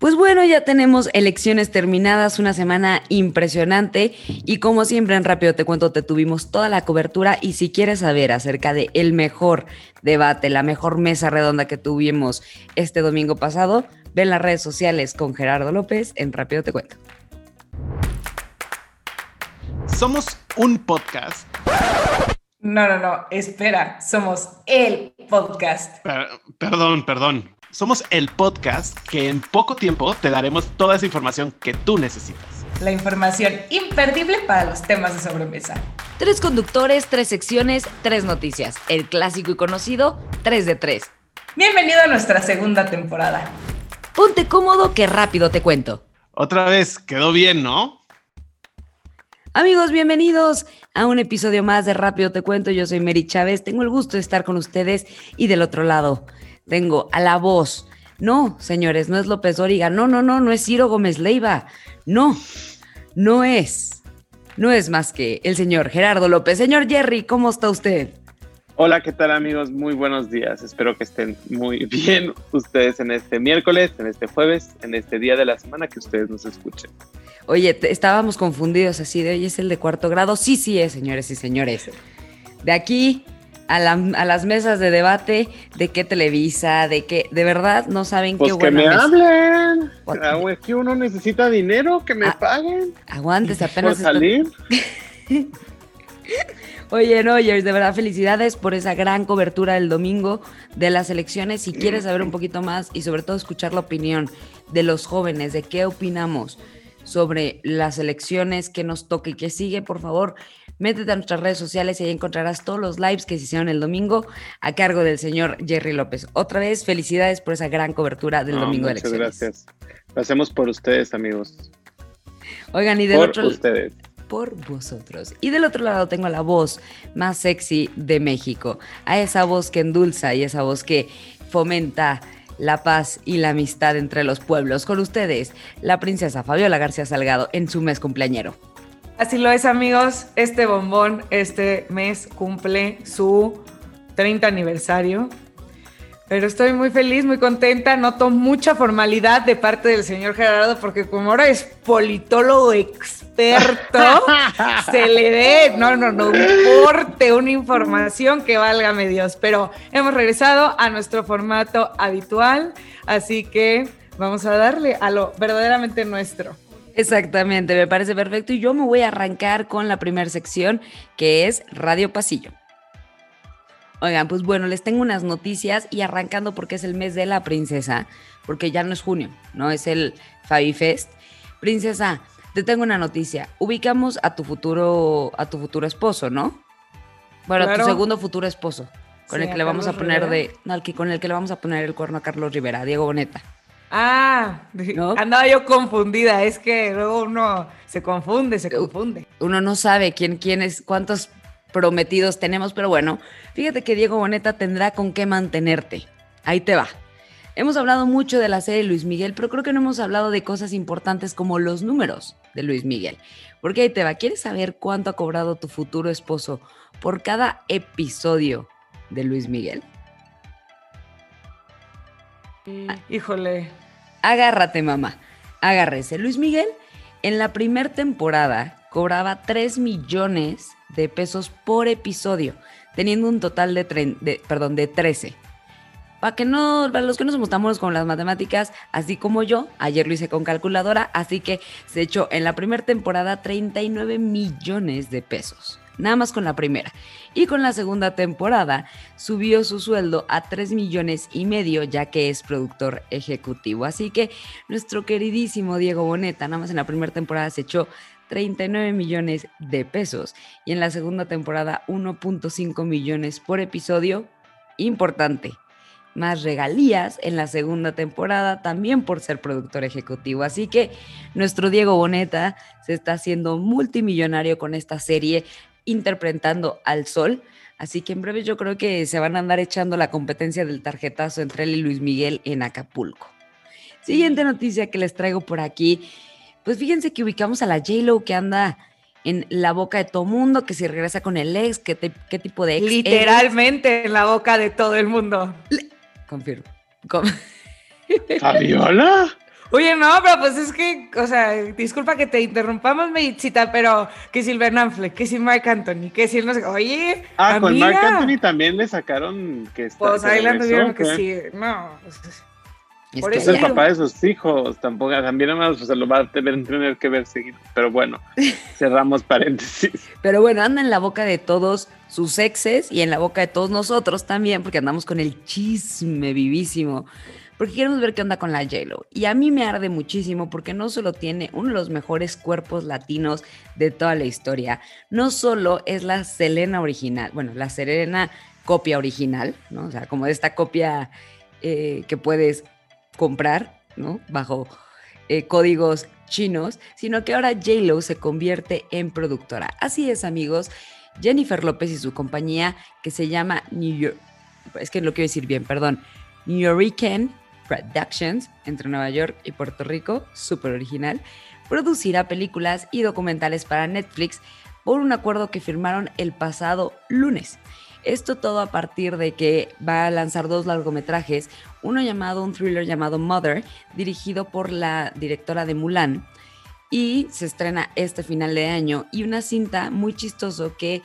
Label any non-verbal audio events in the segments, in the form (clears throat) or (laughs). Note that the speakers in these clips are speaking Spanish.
Pues bueno, ya tenemos elecciones terminadas, una semana impresionante y como siempre en Rápido Te Cuento te tuvimos toda la cobertura y si quieres saber acerca de el mejor debate, la mejor mesa redonda que tuvimos este domingo pasado, ven las redes sociales con Gerardo López en Rápido Te Cuento. Somos un podcast. No, no, no, espera, somos el podcast. perdón, perdón. Somos el podcast que en poco tiempo te daremos toda esa información que tú necesitas. La información imperdible para los temas de sobremesa. Tres conductores, tres secciones, tres noticias. El clásico y conocido, tres de tres. Bienvenido a nuestra segunda temporada. Ponte cómodo que rápido te cuento. Otra vez, quedó bien, ¿no? Amigos, bienvenidos a un episodio más de Rápido Te Cuento. Yo soy Mary Chávez. Tengo el gusto de estar con ustedes y del otro lado tengo a la voz. No, señores, no es López Dóriga. No, no, no, no es Ciro Gómez Leiva. No, no es. No es más que el señor Gerardo López. Señor Jerry, ¿cómo está usted? Hola, ¿qué tal amigos? Muy buenos días. Espero que estén muy (laughs) bien ustedes en este miércoles, en este jueves, en este día de la semana que ustedes nos escuchen. Oye, estábamos confundidos así de hoy es el de cuarto grado. Sí, sí es, señores y señores. De aquí a, las mesas de debate de qué Televisa, de qué, de verdad no saben pues qué que me hablen. Ah, es que uno necesita dinero, que me ah, paguen. Aguantes, apenas. Por salir. (laughs) Oye, Noyers, de verdad, felicidades por esa gran cobertura del domingo de las elecciones. Si quieres saber un poquito más y sobre todo escuchar la opinión de los jóvenes, de qué opinamos sobre las elecciones, que nos toque y qué sigue, por favor, métete a nuestras redes sociales y ahí encontrarás todos los lives que se hicieron el domingo a cargo del señor Jerry López. Otra vez, felicidades por esa gran cobertura del domingo de elecciones. Muchas gracias. Lo hacemos por ustedes, amigos. Oigan, y del por otro ustedes. Por vosotros. Y del otro lado tengo la voz más sexy de México. A esa voz que endulza y esa voz que fomenta la paz y la amistad entre los pueblos. Con ustedes, la princesa Fabiola García Salgado en su mes cumpleañero. Así lo es, amigos. Este bombón este mes cumple su 30 aniversario. Pero estoy muy feliz, muy contenta. Noto mucha formalidad de parte del señor Gerardo, porque como ahora es politólogo experto, (laughs) se le dé, no, no, no, un porte, una información que válgame Dios. Pero hemos regresado a nuestro formato habitual, así que vamos a darle a lo verdaderamente nuestro. Exactamente, me parece perfecto. Y yo me voy a arrancar con la primera sección, que es Radio Pasillo. Oigan, pues bueno, les tengo unas noticias y arrancando porque es el mes de la princesa, porque ya no es junio, ¿no? Es el Fabi Fest. Princesa, te tengo una noticia. Ubicamos a tu futuro, a tu futuro esposo, ¿no? Bueno, a tu segundo futuro esposo, con el que le vamos a poner de, no, con el que le vamos a poner el cuerno a Carlos Rivera, Diego Boneta. Ah, andaba yo confundida, es que luego uno se confunde, se confunde. Uno no sabe quién, quién es, cuántos prometidos tenemos, pero bueno, fíjate que Diego Boneta tendrá con qué mantenerte. Ahí te va. Hemos hablado mucho de la serie Luis Miguel, pero creo que no hemos hablado de cosas importantes como los números de Luis Miguel. Porque ahí te va, ¿quieres saber cuánto ha cobrado tu futuro esposo por cada episodio de Luis Miguel? Híjole. Agárrate, mamá. Agárrese. Luis Miguel en la primera temporada cobraba 3 millones de pesos por episodio, teniendo un total de, perdón, de 13. Para que no, para los que no somos tan buenos con las matemáticas, así como yo, ayer lo hice con calculadora, así que se echó en la primera temporada 39 millones de pesos nada más con la primera. Y con la segunda temporada subió su sueldo a 3 millones y medio ya que es productor ejecutivo. Así que nuestro queridísimo Diego Boneta, nada más en la primera temporada se echó 39 millones de pesos y en la segunda temporada 1.5 millones por episodio. Importante. Más regalías en la segunda temporada también por ser productor ejecutivo. Así que nuestro Diego Boneta se está haciendo multimillonario con esta serie interpretando al sol. Así que en breve yo creo que se van a andar echando la competencia del tarjetazo entre él y Luis Miguel en Acapulco. Siguiente noticia que les traigo por aquí. Pues fíjense que ubicamos a la J-Lo que anda en la boca de todo mundo, que si regresa con el ex, qué, qué tipo de ex. Literalmente en la boca de todo el mundo. confirmo. (laughs) ¿Fabiola? Oye, no, pero pues es que, o sea, disculpa que te interrumpamos, Meitcita, pero que si el Ben Affleck, que si Mark Anthony, que si el no sé, oye. Ah, con amiga. Mark Anthony también le sacaron que está. Pues ahí la tuvieron que sí. No, pues, Es Por que Es el papá de sus hijos, tampoco, también además pues, se lo va a tener, tener que ver seguido. Pero bueno, (laughs) cerramos paréntesis. Pero bueno, anda en la boca de todos sus exes y en la boca de todos nosotros también, porque andamos con el chisme vivísimo. Porque queremos ver qué onda con la J-Lo. Y a mí me arde muchísimo porque no solo tiene uno de los mejores cuerpos latinos de toda la historia, no solo es la Selena original, bueno, la Selena copia original, ¿no? O sea, como de esta copia eh, que puedes comprar, ¿no? Bajo eh, códigos chinos, sino que ahora J-Lo se convierte en productora. Así es, amigos. Jennifer López y su compañía que se llama New York, es que lo quiero decir bien, perdón, New Yorican Productions entre Nueva York y Puerto Rico, súper original, producirá películas y documentales para Netflix por un acuerdo que firmaron el pasado lunes. Esto todo a partir de que va a lanzar dos largometrajes, uno llamado, un thriller llamado Mother, dirigido por la directora de Mulan, y se estrena este final de año, y una cinta muy chistoso que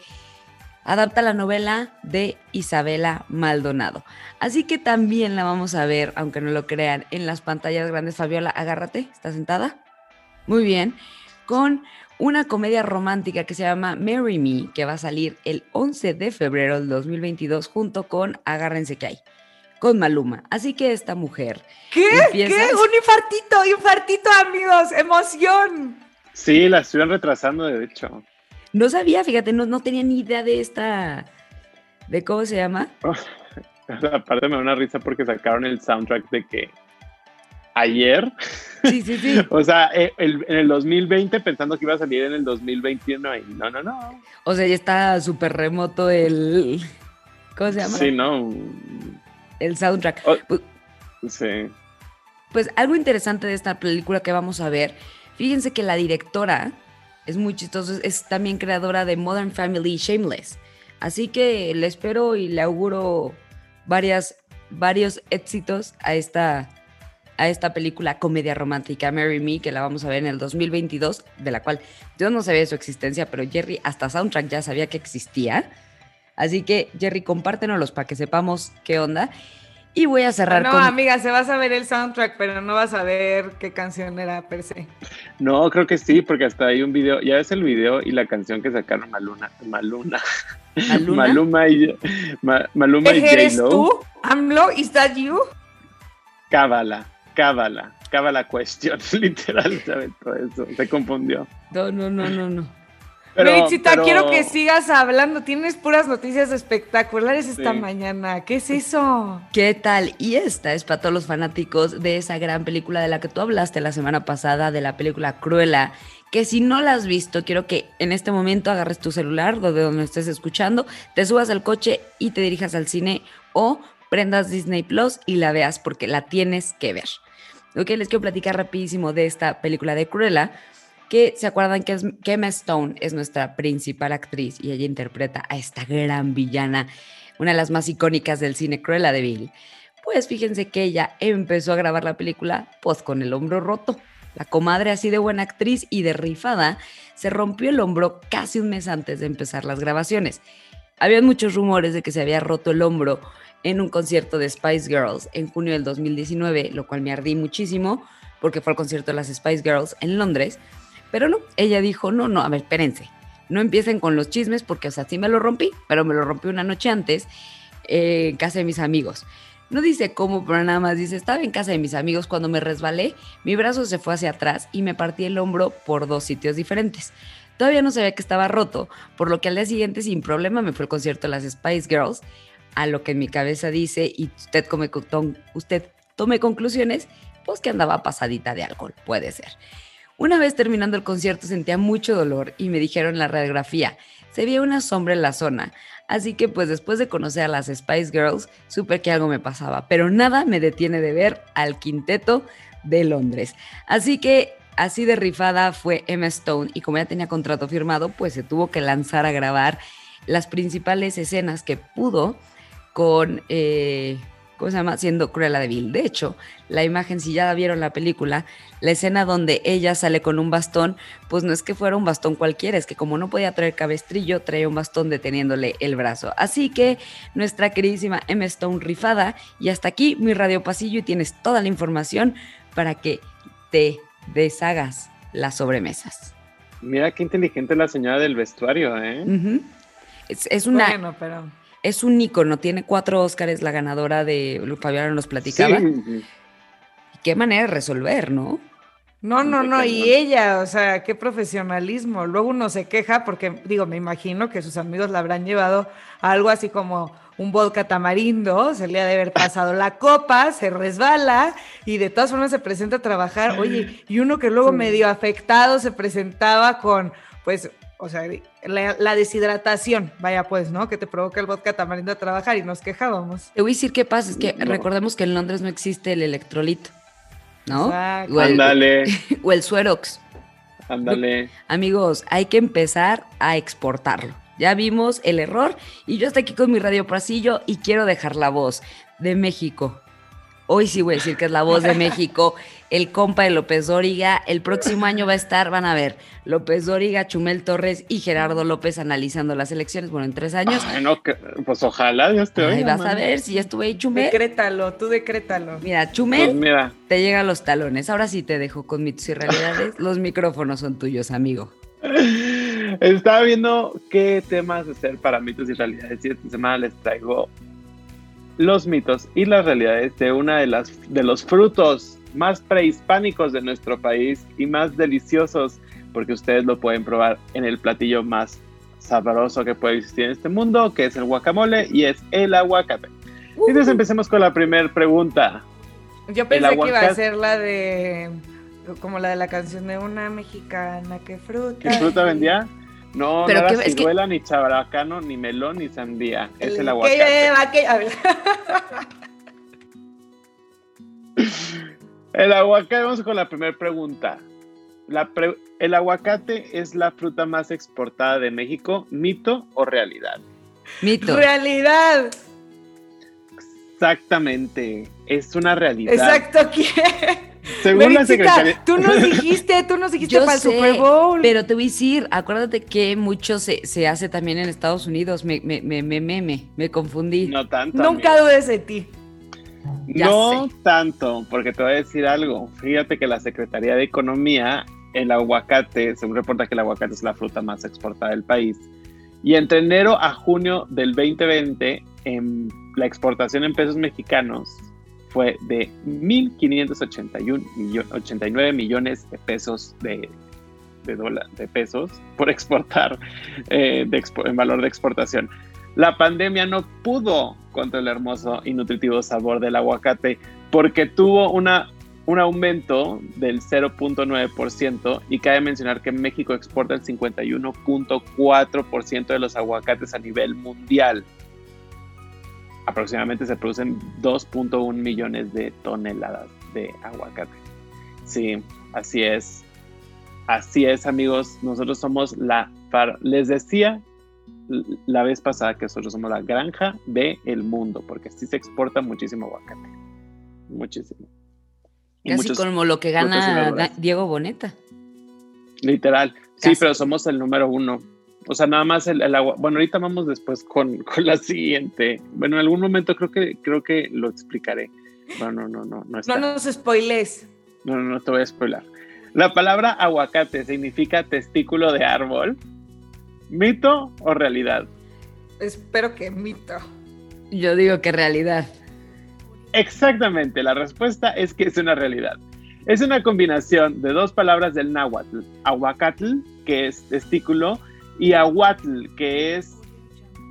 adapta la novela de Isabela Maldonado. Así que también la vamos a ver, aunque no lo crean, en las pantallas grandes. Fabiola, agárrate, ¿estás sentada? Muy bien, con una comedia romántica que se llama Marry Me, que va a salir el 11 de febrero del 2022 junto con Agárrense que hay, con Maluma. Así que esta mujer ¿Qué? ¿Qué? Un infartito, infartito, amigos, emoción. Sí, la estuvieron retrasando, de hecho. No sabía, fíjate, no, no tenía ni idea de esta, de cómo se llama. (laughs) Aparte me da una risa porque sacaron el soundtrack de que ayer, Sí, sí, sí. (laughs) o sea, eh, el- en el 2020 pensando que iba a salir en el 2021 y no, no, no. O sea, ya está súper remoto el, ¿cómo se llama? Sí, no. El soundtrack. Oh. Pues- Sí. Pues algo interesante de esta película que vamos a ver, fíjense que la directora es muy chistosa, es- también creadora de Modern Family Shameless. Así que le espero y le auguro varias, varios éxitos a esta, a esta película comedia romántica Marry Me, que la vamos a ver en el 2022, de la cual yo no sabía su existencia, pero Jerry hasta soundtrack ya sabía que existía. Así que Jerry, compártenoslos para que sepamos qué onda. Y voy a cerrar No, con... amiga, se vas a ver el soundtrack, pero no vas a ver qué canción era per se. No, creo que sí, porque hasta hay un video, ya es el video y la canción que sacaron Maluna, Maluna, ¿Maluna? (laughs) Maluma y Ma- Maluma y ¿Eres J-Lo. tú? ¿AMLO? ¿Is that you? Cábala, cábala, cábala question, (laughs) literal, ¿sabes? Todo eso, se confundió. No, no, no, no, no. Pero, quiero que sigas hablando. Tienes puras noticias espectaculares esta Sí. mañana. ¿Qué es eso? ¿Qué tal? Y esta es para todos los fanáticos de esa gran película de la que tú hablaste la semana pasada, de la película Cruella, que si no la has visto, quiero que en este momento agarres tu celular, de donde estés escuchando, te subas al coche y te dirijas al cine o prendas Disney Plus y la veas porque la tienes que ver. Ok, les quiero platicar rapidísimo de esta película de Cruella, que se acuerdan que, Emma Stone es nuestra principal actriz y ella interpreta a esta gran villana, una de las más icónicas del cine Cruella de Vil. Pues fíjense que ella empezó a grabar la película pues con el hombro roto. La comadre así de buena actriz y de rifada se rompió el hombro casi un mes antes de empezar las grabaciones. Había muchos rumores de que se había roto el hombro en un concierto de Spice Girls en junio del 2019, lo cual me ardí muchísimo porque fue el concierto de las Spice Girls en Londres. Pero no, ella dijo, no, no, a ver, espérense, no empiecen con los chismes porque, o sea, sí me lo rompí, pero me lo rompí una noche antes eh, en casa de mis amigos. No dice cómo, pero nada más dice, estaba en casa de mis amigos cuando me resbalé, mi brazo se fue hacia atrás y me partí el hombro por dos sitios diferentes. Todavía no sabía que estaba roto, por lo que al día siguiente sin problema me fue al concierto de las Spice Girls, a lo que en mi cabeza dice, y usted, come, usted tome conclusiones, pues que andaba pasadita de alcohol, puede ser. Una vez terminando el concierto sentía mucho dolor y me dijeron la radiografía, se veía una sombra en la zona, así que pues después de conocer a las Spice Girls supe que algo me pasaba, pero nada me detiene de ver al quinteto de Londres. Así que así de rifada fue Emma Stone y como ya tenía contrato firmado, pues se tuvo que lanzar a grabar las principales escenas que pudo con, eh, ¿cómo se llama? Siendo Cruella de Vil. De hecho, la imagen, si ya vieron la película, la escena donde ella sale con un bastón, pues no es que fuera un bastón cualquiera, es que como no podía traer cabestrillo, traía un bastón deteniéndole el brazo. Así que nuestra queridísima Emma Stone rifada, y hasta aquí mi radio pasillo y tienes toda la información para que te deshagas las sobremesas. Mira qué inteligente la señora del vestuario, ¿eh? Es, es una, Bueno, pero. Es un ícono, tiene cuatro Óscares la ganadora de Fabián nos platicaba. Sí. Qué manera de resolver, ¿no? No, no, no, y ella, o sea, qué profesionalismo. Luego uno se queja porque, digo, me imagino que sus amigos la habrán llevado a algo así como un vodka tamarindo, se le ha de haber pasado la copa, se resbala y de todas formas se presenta a trabajar. Oye, y uno que luego medio afectado se presentaba con, pues, o sea, la, la deshidratación, vaya pues, ¿no? Que te provoca el vodka tamarindo a trabajar y nos quejábamos. Te voy a decir qué pasa, es que No. recordemos que en Londres no existe el electrolito, ¿no? Exacto. O el, Ándale, (laughs) o el suerox. ándale. Amigos, hay que empezar a exportarlo. Ya vimos el error y yo estoy aquí con mi radio pasillo y quiero dejar la voz de México. Hoy sí voy a decir que es la voz de México, el compa de López Dóriga. El próximo año va a estar, van a ver, López Dóriga, Chumel Torres y Gerardo López analizando las elecciones. Bueno, en tres años. Ay, no, que- pues ojalá Dios te Ahí oiga. vas a ver si ya estuve ahí, Chumel. Decrétalo, tú decrétalo. Mira, Pues Chumel mira, te llega a los talones. Ahora sí te dejo con mitos y realidades. Los micrófonos son tuyos, amigo. estaba viendo qué temas hacer para mitos y realidades y esta semana les traigo los mitos y las realidades de una de las de los frutos más prehispánicos de nuestro país y más deliciosos porque ustedes lo pueden probar en el platillo más sabroso que puede existir en este mundo, que es el guacamole y es el aguacate. Entonces empecemos con la primera pregunta. Yo pensé que iba a ser la de. Como la de la canción de una mexicana que fruta. ¿Qué fruta vendía? No, Pero no era qué- que- ciruela, ni chabaracano, ni melón, ni sandía. Es el aguacate. lleva, ver. El aguacate, vamos con la primera pregunta. La pre- ¿El aguacate es la fruta más exportada de México? ¿Mito o realidad? Mito. Realidad. Exactamente, es una realidad. Exacto, ¿quién? Según la Meritita, Secretaría... tú nos (laughs) dijiste, tú nos dijiste Yo para el sé, Super Bowl. Pero te voy a decir, acuérdate que mucho se, se hace también en Estados Unidos. Me, me, me, me, me, me, me confundí. No tanto. Nunca dudes de ti. Ya No sé. tanto, porque te voy a decir algo. Fíjate que la Secretaría de Economía, el aguacate, según reporta que el aguacate es la fruta más exportada del país. Y entre enero a junio del 2020, en la exportación en pesos mexicanos fue de 1.581 millo- 89 millones de pesos de, de, de pesos por exportar eh, de expo- en valor de exportación. La pandemia no pudo contra el hermoso y nutritivo sabor del aguacate porque tuvo una, un aumento del 0.9% y cabe mencionar que México exporta el 51.4% de los aguacates a nivel mundial. Aproximadamente se producen 2.1 millones de toneladas de aguacate. Sí, así es. Así es, amigos. Nosotros somos la... far- Les decía la vez pasada que nosotros somos la granja del mundo, porque sí se exporta muchísimo aguacate. Muchísimo. Y Casi muchos- como lo que gana Diego Boneta. Literal. Sí, pero somos el número uno. O sea, nada más el, el agua. Bueno, ahorita vamos después con, (laughs) con la siguiente. Bueno, en algún momento creo que creo que lo explicaré. Bueno, no, no, no, no está. No nos spoiles. No, no, no te voy a spoiler. La palabra aguacate significa testículo de árbol. ¿Mito o realidad? Espero que mito. Yo digo que realidad. Exactamente, la respuesta es que es una realidad. Es una combinación de dos palabras del náhuatl, aguacatl, que es testículo, y aguatl, que es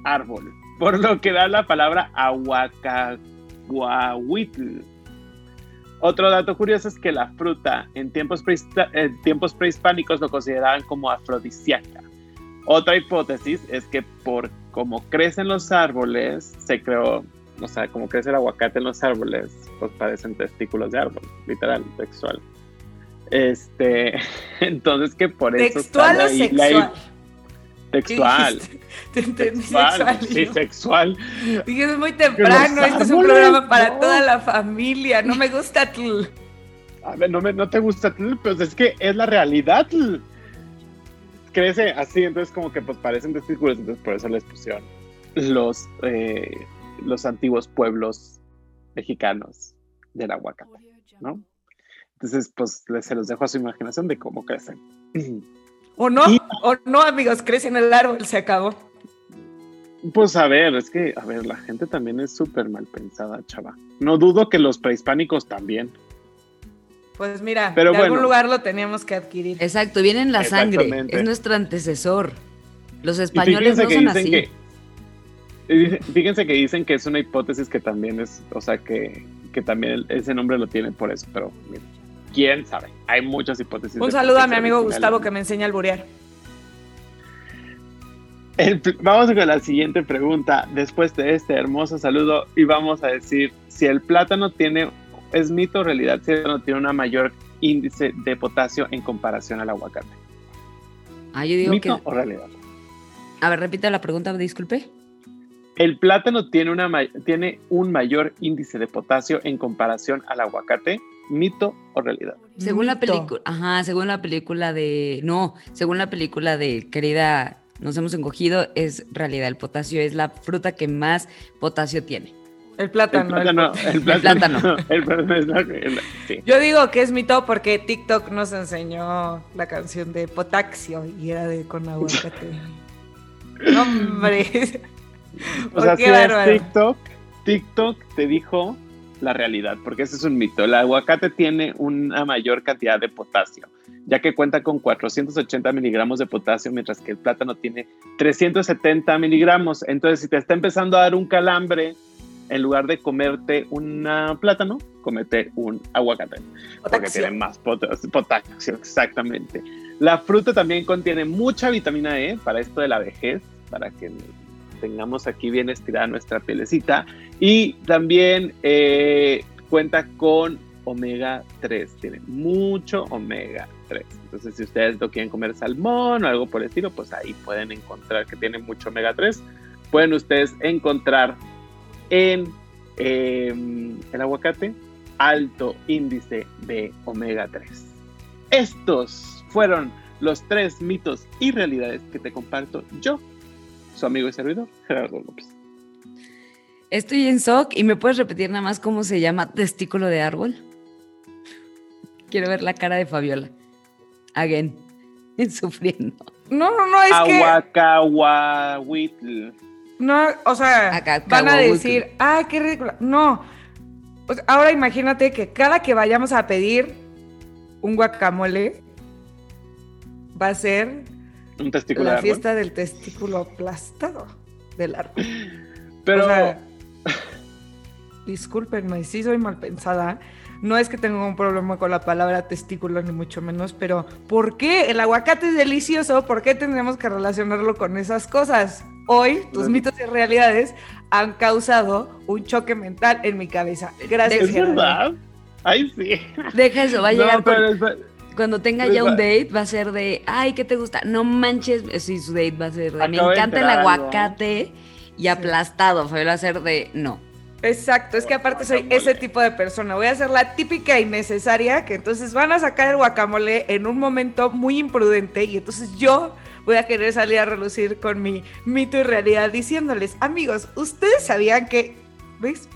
árbol, por lo que da la palabra aguacahuitl. Otro dato curioso es que la fruta en tiempos, prehispá- en tiempos prehispánicos lo consideraban como afrodisíaca. Otra hipótesis es que por como crecen los árboles, se creó o sea, como crece el aguacate en los árboles, pues parecen testículos de árbol, literal, textual. Este, (laughs) entonces que por eso ¿Textual o sexual? Sexual. (laughs) Te entendí Sexual. sexual. y Sí, sexual. Dije, es muy temprano, este es un programa para no. toda la familia, no me gusta. tl. A ver, no, me, no te gusta, pues es que es la realidad. Crece así, entonces como que pues parecen testículos, entonces por eso les pusieron los, eh, los antiguos pueblos mexicanos del aguacate, ¿no? Entonces pues se los dejo a su imaginación de cómo crecen. (clears throat) O no, Y- o no, amigos, crece en el árbol, se acabó. Pues a ver, es que, a ver, la gente también es súper mal pensada, chava. No dudo que los prehispánicos también. Pues mira, Pero de bueno. algún lugar lo teníamos que adquirir. Exacto, viene en la sangre. Es nuestro antecesor. Los españoles no que son así. que- fíjense que dicen que es una hipótesis que también es, o sea, que, que también ese nombre lo tiene por eso, pero miren, quién sabe. Hay muchas hipótesis. Un saludo a mi amigo Gustavo que me enseña a alburear. El vamos con la siguiente pregunta después de este hermoso saludo y vamos a decir si el plátano tiene, es mito o realidad, si el plátano tiene una mayor índice de potasio en comparación al aguacate. Ah, yo digo ¿Mito que. o realidad? A ver, repita la pregunta, disculpe. El plátano tiene, una, tiene un mayor índice de potasio en comparación al aguacate, mito o realidad. Según la película, ajá, según la película de, no, según la película de querida, nos hemos encogido, es realidad, el potasio es la fruta que más potasio tiene. El El plátano. el plátano, el plátano. plátano, el (laughs) plátano es la- el- sí. Yo digo que es mito porque TikTok nos enseñó la canción de Potaxio y era de con aguacate. (laughs) Hombre. O sea, si es. TikTok, TikTok te dijo la realidad, porque ese es un mito. El aguacate tiene una mayor cantidad de potasio, ya que cuenta con 480 miligramos de potasio, mientras que el plátano tiene 370 miligramos. Entonces, si te está empezando a dar un calambre, en lugar de comerte un plátano, comete un aguacate porque tiene más potas- potasio, exactamente. La fruta también contiene mucha vitamina E para esto de la vejez, para que tengamos aquí bien estirada nuestra pielecita. Y también eh, cuenta con omega 3, tiene mucho omega 3. Entonces, si ustedes lo quieren comer salmón o algo por el estilo, pues ahí pueden encontrar que tiene mucho omega 3. Pueden ustedes encontrar en eh, el aguacate alto índice de omega 3. Estos fueron los tres mitos y realidades que te comparto yo, su amigo y servidor, Gerardo López. Estoy en SOC y me puedes repetir nada más cómo se llama testículo de árbol. Quiero ver la cara de Fabiola. Again. (laughs) Sufriendo. No, no, no, es que. Aguacahuitl. No, o sea, Acá, van a decir, ah, qué ridícula. No. O sea, ahora imagínate que cada que vayamos a pedir un guacamole, va a ser Un testículo de la árbol. fiesta del testículo aplastado del árbol. Pero O sea, (laughs) discúlpenme, sí soy mal pensada. No es que tenga un problema con la palabra testículo, ni mucho menos, pero ¿por qué? El aguacate es delicioso, ¿por qué tendríamos que relacionarlo con esas cosas? Hoy, tus mitos y realidades han causado un choque mental en mi cabeza. Gracias, es verdad. Ay, sí. Deja eso, va a No, llegar pero cuando tenga pues ya un date, va a ser de, ay, ¿qué te gusta? No manches, sí, su date va a ser de, me Acabo de encanta el aguacate y aplastado. Fabiola va a ser de, no. Exacto, es que aparte soy ese tipo de persona. Voy a ser la típica innecesaria que entonces van a sacar el guacamole en un momento muy imprudente y entonces yo voy a querer salir a relucir con mi mito y realidad diciéndoles, amigos, ustedes sabían que, ¿ves?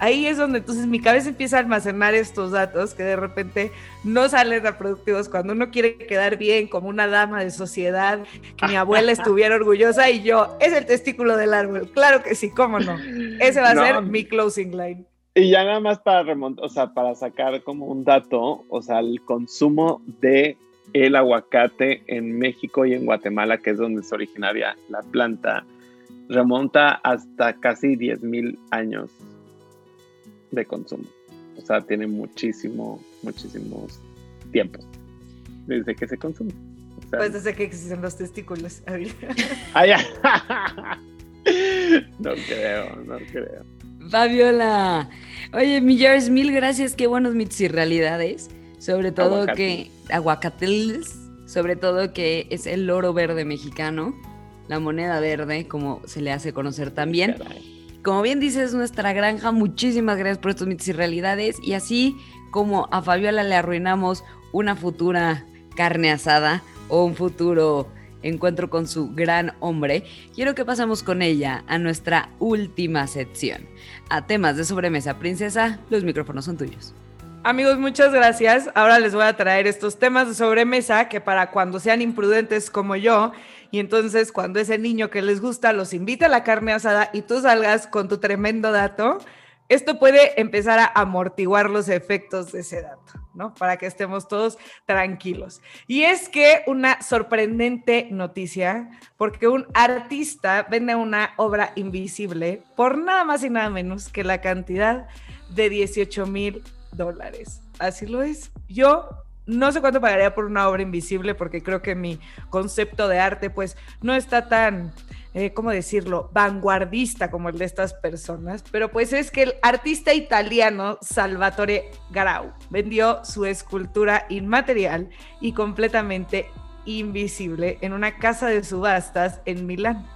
Ahí es donde entonces mi cabeza empieza a almacenar estos datos que de repente no salen reproductivos cuando uno quiere quedar bien como una dama de sociedad, que mi abuela estuviera orgullosa y yo, es el testículo del árbol. Claro que sí, cómo no. Ese va a No. ser mi closing line. Y ya nada más para remontar, o sea, para sacar como un dato, o sea, el consumo de el aguacate en México y en Guatemala, que es donde se originaria la planta, remonta hasta casi 10.000 años de consumo. O sea, tiene muchísimo, muchísimos tiempos desde que se consume. O sea, Pues desde que existen los testículos. (laughs) ah, ya. (laughs) no creo, no creo. Fabiola. Oye, Millers, mil gracias. Qué buenos mitos y realidades. Sobre todo Aguacate. que aguacateles, sobre todo que es el oro verde mexicano. la moneda verde, como se le hace conocer también. Como bien dices, nuestra granja, muchísimas gracias por estos mitos y realidades. Y así como a Fabiola le arruinamos una futura carne asada o un futuro encuentro con su gran hombre, quiero que pasemos con ella a nuestra última sección. A temas de sobremesa, princesa, los micrófonos son tuyos. Amigos, muchas gracias. Ahora les voy a traer estos temas de sobremesa que para cuando sean imprudentes como yo, y entonces cuando ese niño que les gusta los invita a la carne asada y tú salgas con tu tremendo dato, esto puede empezar a amortiguar los efectos de ese dato, ¿no? Para que estemos todos tranquilos. Y es que una sorprendente noticia, porque un artista vende una obra invisible por nada más y nada menos que la cantidad de 18 mil dólares. Así lo es. Yo no sé cuánto pagaría por una obra invisible porque creo que mi concepto de arte pues no está tan, eh, ¿cómo decirlo?, vanguardista como el de estas personas, pero pues es que el artista italiano Salvatore Garau vendió su escultura inmaterial y completamente invisible en una casa de subastas en Milán.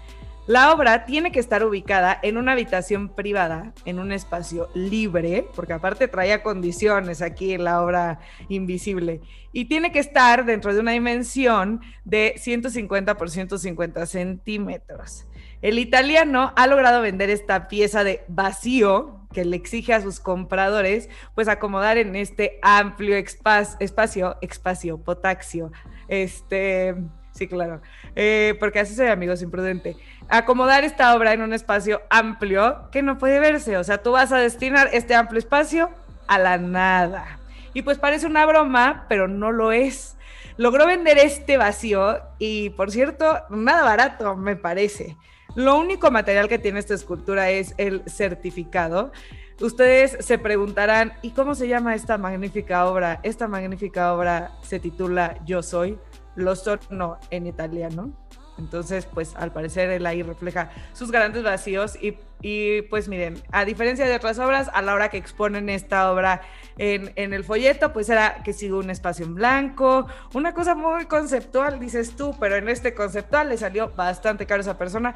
La obra tiene que estar ubicada en una habitación privada, en un espacio libre, porque aparte traía condiciones aquí en la obra invisible, y tiene que estar dentro de una dimensión de 150 por 150 centímetros. El italiano ha logrado vender esta pieza de vacío que le exige a sus compradores, pues acomodar en este amplio espacio, espacio, potaxio, este, sí, claro, eh, porque así soy amigos imprudente acomodar esta obra en un espacio amplio que no puede verse. O sea, tú vas a destinar este amplio espacio a la nada. Y pues parece una broma, pero no lo es. Logró vender este vacío y, por cierto, nada barato, me parece. Lo único material que tiene esta escultura es el certificado. Ustedes se preguntarán, ¿y cómo se llama esta magnífica obra? Esta magnífica obra se titula Yo soy, lo no en italiano. Entonces, pues al parecer él ahí refleja sus grandes vacíos y, y, pues miren, a diferencia de otras obras, a la hora que exponen esta obra en, en, el folleto, pues era que sigue un espacio en blanco, una cosa muy conceptual, dices tú, pero en este conceptual le salió bastante caro a esa persona.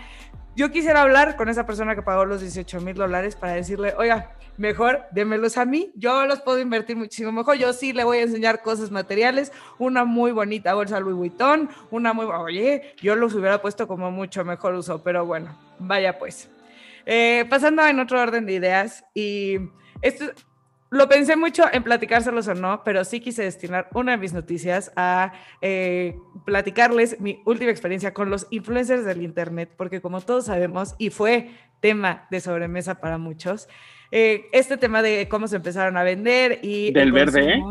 Yo quisiera hablar con esa persona que pagó los 18 mil dólares para decirle, oiga, mejor démelos a mí, yo los puedo invertir muchísimo mejor, yo sí le voy a enseñar cosas materiales, una muy bonita bolsa Louis Vuitton, una muy, oye, yo los hubiera puesto como mucho mejor uso, pero bueno, vaya pues. Eh, pasando en otro orden de ideas, y esto, lo pensé mucho en platicárselos o no, pero sí quise destinar una de mis noticias a eh, platicarles mi última experiencia con los influencers del Internet, porque como todos sabemos, y fue tema de sobremesa para muchos, eh, este tema de cómo se empezaron a vender y... Del verde, ¿eh?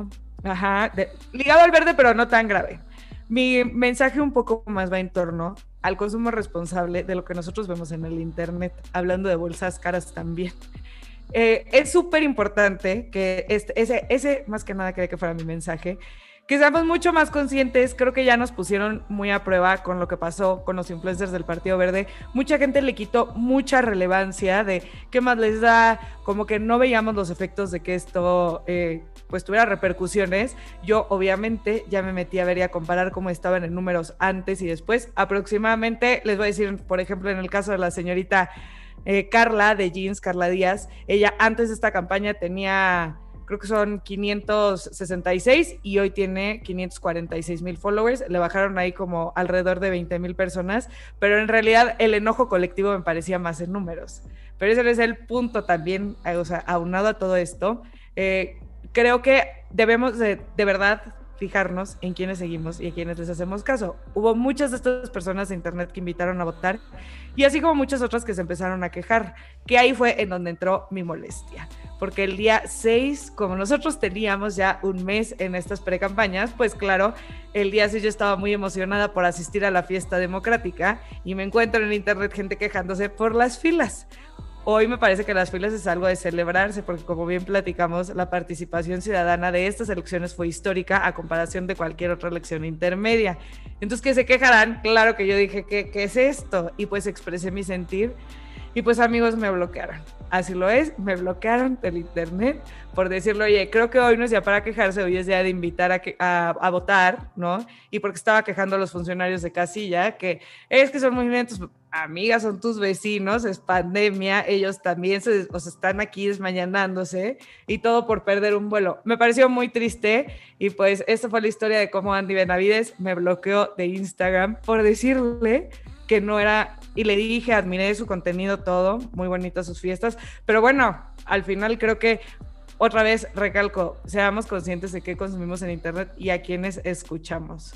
Ajá, ligado al verde, pero no tan grave. Mi mensaje un poco más va en torno al consumo responsable de lo que nosotros vemos en el Internet, hablando de bolsas caras también. Eh, es súper importante que este, ese, ese, más que nada quería que fuera mi mensaje, que seamos mucho más conscientes, creo que ya nos pusieron muy a prueba con lo que pasó con los influencers del Partido Verde, mucha gente le quitó mucha relevancia de qué más les da, como que no veíamos los efectos de que esto eh, pues tuviera repercusiones. Yo obviamente ya me metí a ver y a comparar cómo estaban en números antes y después, aproximadamente, les voy a decir, por ejemplo, en el caso de la señorita eh, Carla de Jeans, Carla Díaz, ella antes de esta campaña tenía, creo que son 566 y hoy tiene 546 mil followers. Le bajaron ahí como alrededor de 20 mil personas, pero en realidad el enojo colectivo me parecía más en números. Pero ese es el punto también, eh, o sea, aunado a todo esto. Eh, creo que debemos de, de verdad fijarnos en quiénes seguimos y a quiénes les hacemos caso. Hubo muchas de estas personas de internet que invitaron a votar y así como muchas otras que se empezaron a quejar, que ahí fue en donde entró mi molestia, porque el día 6, como nosotros teníamos ya un mes en estas precampañas, pues claro, el día 6 yo estaba muy emocionada por asistir a la fiesta democrática y me encuentro en internet gente quejándose por las filas hoy me parece que las filas es algo de celebrarse, porque como bien platicamos, la participación ciudadana de estas elecciones fue histórica a comparación de cualquier otra elección intermedia. Entonces, ¿qué se quejarán? Claro que yo dije, ¿qué, qué es esto? Y pues expresé mi sentir. Y pues amigos me bloquearon. Así lo es, me bloquearon del internet por decirlo, oye, creo que hoy no es día para quejarse, hoy es día de invitar a, a, votar, ¿no? Y porque estaba quejando a los funcionarios de casilla, que es que son movimientos, amigas, son tus vecinos, es pandemia, ellos también se, o están aquí desmañanándose y todo por perder un vuelo. Me pareció muy triste y pues esta fue la historia de cómo Andy Benavides me bloqueó de Instagram por decirle que no era, y le dije, admiré su contenido todo, muy bonitas sus fiestas, pero bueno, al final creo que otra vez recalco, seamos conscientes de qué consumimos en Internet y a quienes escuchamos.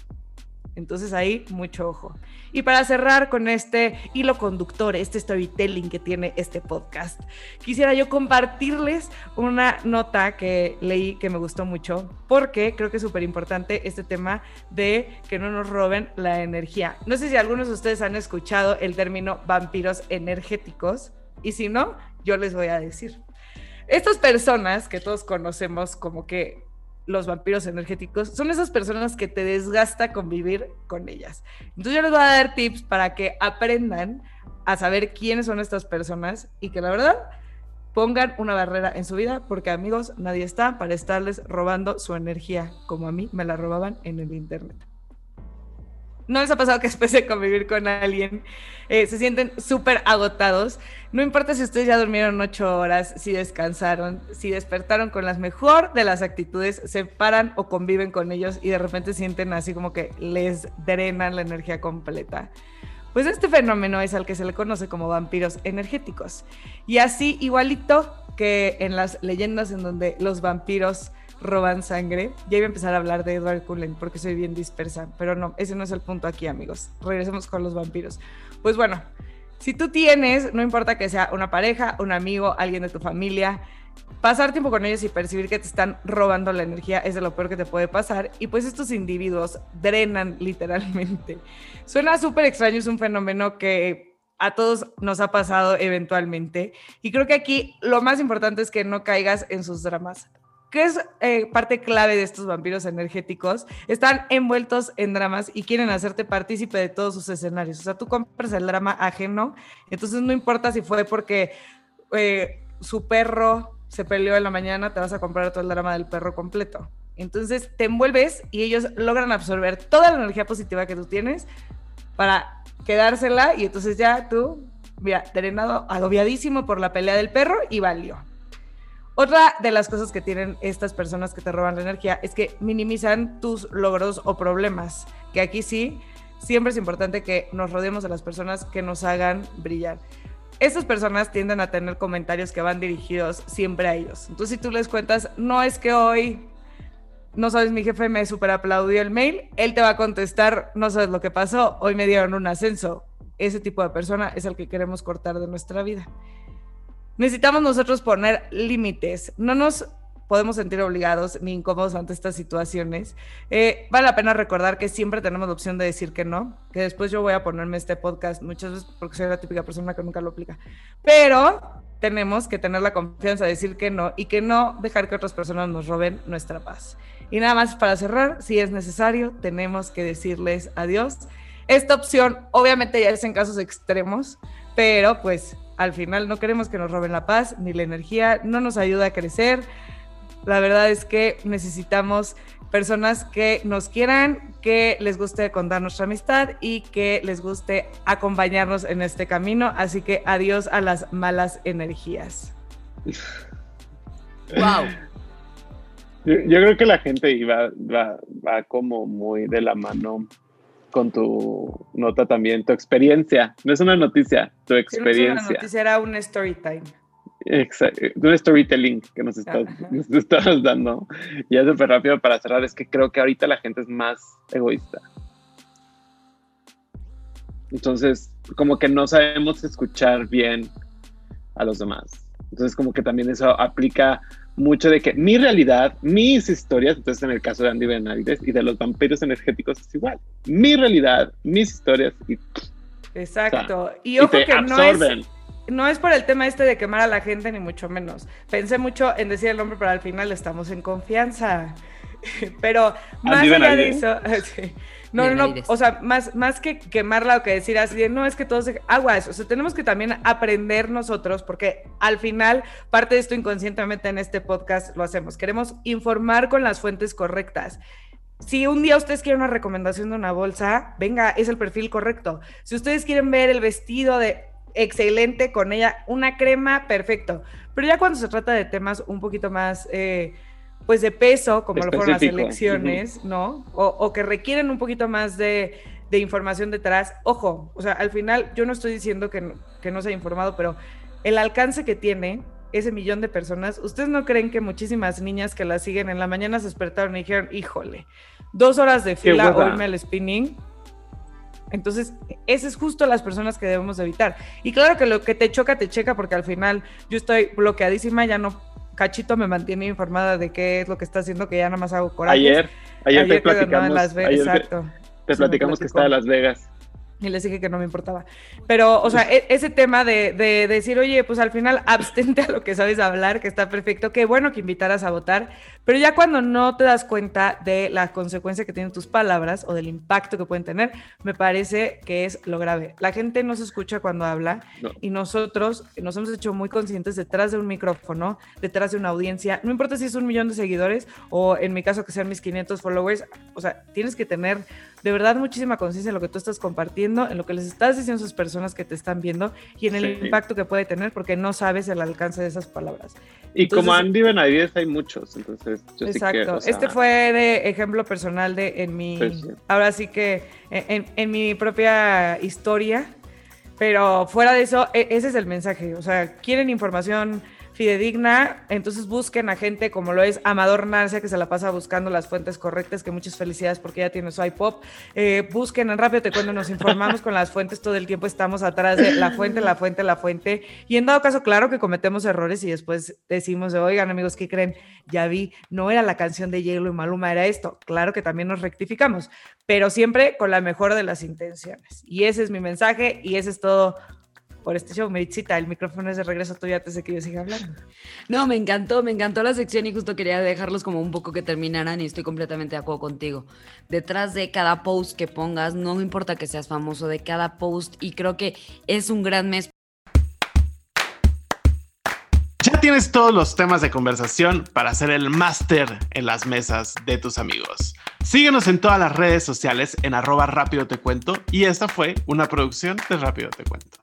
Entonces ahí mucho ojo. Y para cerrar con este hilo conductor, este storytelling que tiene este podcast, quisiera yo compartirles una nota que leí que me gustó mucho, porque creo que es súper importante este tema de que no nos roben la energía. No sé si algunos de ustedes han escuchado el término vampiros energéticos, y si no, yo les voy a decir. Estas personas que todos conocemos como que los vampiros energéticos, son esas personas que te desgasta convivir con ellas. Entonces yo les voy a dar tips para que aprendan a saber quiénes son estas personas y que la verdad pongan una barrera en su vida, porque amigos, nadie está para estarles robando su energía, como a mí me la robaban en el Internet. ¿No les ha pasado que (laughs) después de convivir con alguien eh, se sienten súper agotados? No importa si ustedes ya durmieron ocho horas, si descansaron, si despertaron con las mejor de las actitudes, se paran o conviven con ellos y de repente sienten así como que les drenan la energía completa. Pues este fenómeno es al que se le conoce como vampiros energéticos. Y así igualito que en las leyendas en donde los vampiros roban sangre. Ya iba a empezar a hablar de Edward Cullen porque soy bien dispersa, pero no, ese no es el punto aquí, amigos. Regresemos con los vampiros. Pues bueno, si tú tienes, no importa que sea una pareja, un amigo, alguien de tu familia, pasar tiempo con ellos y percibir que te están robando la energía es de lo peor que te puede pasar. Y pues estos individuos drenan literalmente. Suena súper extraño, es un fenómeno que a todos nos ha pasado eventualmente. Y creo que aquí lo más importante es que no caigas en sus dramas. ¿Qué es eh, parte clave de estos vampiros energéticos? Están envueltos en dramas y quieren hacerte partícipe de todos sus escenarios. O sea, tú compras el drama ajeno, entonces no importa si fue porque eh, su perro se peleó en la mañana, te vas a comprar todo el drama del perro completo. Entonces te envuelves y ellos logran absorber toda la energía positiva que tú tienes para quedársela y entonces ya tú, mira, drenado, agobiadísimo por la pelea del perro y valió. Otra de las cosas que tienen estas personas que te roban la energía es que minimizan tus logros o problemas, que aquí sí, siempre es importante que nos rodeemos de las personas que nos hagan brillar. Estas personas tienden a tener comentarios que van dirigidos siempre a ellos. Entonces, si tú les cuentas, no es que hoy, no sabes, mi jefe me super aplaudió el mail, él te va a contestar, no sabes lo que pasó, hoy me dieron un ascenso. Ese tipo de persona es el que queremos cortar de nuestra vida necesitamos nosotros poner límites. No nos podemos sentir obligados ni incómodos ante estas situaciones. Eh, vale la pena recordar que siempre tenemos la opción de decir que no, que después yo voy a ponerme este podcast muchas veces porque soy la típica persona que nunca lo aplica. Pero tenemos que tener la confianza de decir que no y que no dejar que otras personas nos roben nuestra paz. Y nada más para cerrar, si es necesario, tenemos que decirles adiós. Esta opción obviamente ya es en casos extremos, pero pues al final no queremos que nos roben la paz ni la energía, no nos ayuda a crecer. La verdad es que necesitamos personas que nos quieran, que les guste contar nuestra amistad y que les guste acompañarnos en este camino. Así que adiós a las malas energías. Wow. Yo, creo que la gente iba, va, va como muy de la mano con tu nota también, tu experiencia. No es una noticia, tu experiencia. No una noticia, era un story time. Exacto, un storytelling que nos estás, nos dando. Y es súper rápido para cerrar, es que creo que ahorita la gente es más egoísta. Entonces, como que no sabemos escuchar bien a los demás. Entonces, como que también eso aplica mucho de que mi realidad, mis historias, entonces en el caso de Andy Benavides y de los vampiros energéticos es igual. Mi realidad, mis historias y... Exacto. y ojo que no es, no es por el tema este de quemar a la gente, ni mucho menos. Pensé mucho en decir el nombre, pero al final estamos en confianza. (laughs) Pero más allá de eso, (laughs) no, no, no, o sea, más, más que quemarla o que decir así de, no, es que todos aguas, o sea, tenemos que también aprender nosotros, porque al final, parte de esto inconscientemente en este podcast lo hacemos, queremos informar con las fuentes correctas. Si un día ustedes quieren una recomendación de una bolsa, venga, es el perfil correcto. Si ustedes quieren ver el vestido de excelente con ella, una crema, perfecto. Pero ya cuando se trata de temas un poquito más... Eh, pues de peso, como lo fueron las elecciones, ¿no? O, que requieren un poquito más de, información detrás. Ojo, o sea, al final yo no estoy diciendo que no, que no se haya informado, pero el alcance que tiene ese millón de personas, ¿ustedes no creen que muchísimas niñas que la siguen en la mañana se despertaron y dijeron, híjole, dos horas de fila o irme al spinning? Entonces, esas es justo las personas que debemos evitar. Y claro que lo que te choca, te checa, porque al final yo estoy bloqueadísima, ya no Cachito me mantiene informada de qué es lo que está haciendo, que ya nada más hago coraje. Ayer, ayer, te platicamos, Las Vegas, exacto. te platicamos que está en Las Vegas y les dije que no me importaba. Pero, o sea, e-, ese tema de, de, decir, oye, pues al final (laughs) abstente a lo que sabes hablar, que está perfecto, qué bueno que invitaras a votar, pero ya cuando no te das cuenta de la consecuencia que tienen tus palabras o del impacto que pueden tener, me parece que es lo grave. La gente no se escucha cuando habla y nosotros nos hemos hecho muy conscientes detrás de un micrófono, detrás de una audiencia, no importa si es un millón de seguidores o en mi caso que sean mis 500 followers, o sea, tienes que tener de verdad muchísima conciencia en lo que tú estás compartiendo, en lo que les estás diciendo a esas personas que te están viendo y en el impacto que puede tener porque no sabes el alcance de esas palabras. Y como Andy Benavides hay muchos, entonces yo Exacto. este fue de ejemplo personal de en mi, ahora sí que en, en mi propia historia, pero fuera de eso, e, ese es el mensaje, o sea, quieren información fidedigna, entonces busquen a gente como lo es Amador Narcia, que se la pasa buscando las fuentes correctas, que muchas felicidades porque ya tiene su iPop. Eh, busquen en Rápido Te Cuento, nos informamos con las fuentes, todo el tiempo estamos atrás de la fuente, la fuente, la fuente. Y en dado caso, claro que cometemos errores y después decimos, oigan amigos, ¿qué creen? Ya vi, no era la canción de Hielo y Maluma, era esto. Claro que también nos rectificamos, pero siempre con la mejor de las intenciones. Y ese es mi mensaje y ese es todo por este show. Meritzita, el micrófono es de regreso tuyo antes de que yo siga hablando. No, me encantó, me encantó la sección y justo quería dejarlos como un poco que terminaran y estoy completamente de acuerdo contigo. Detrás de cada post que pongas, no importa que seas famoso, de cada post y creo que es un gran mes. Ya tienes todos los temas de conversación para hacer el máster en las mesas de tus amigos. Síguenos en todas las redes sociales en arroba rápido te cuento y esta fue una producción de Rápido te cuento.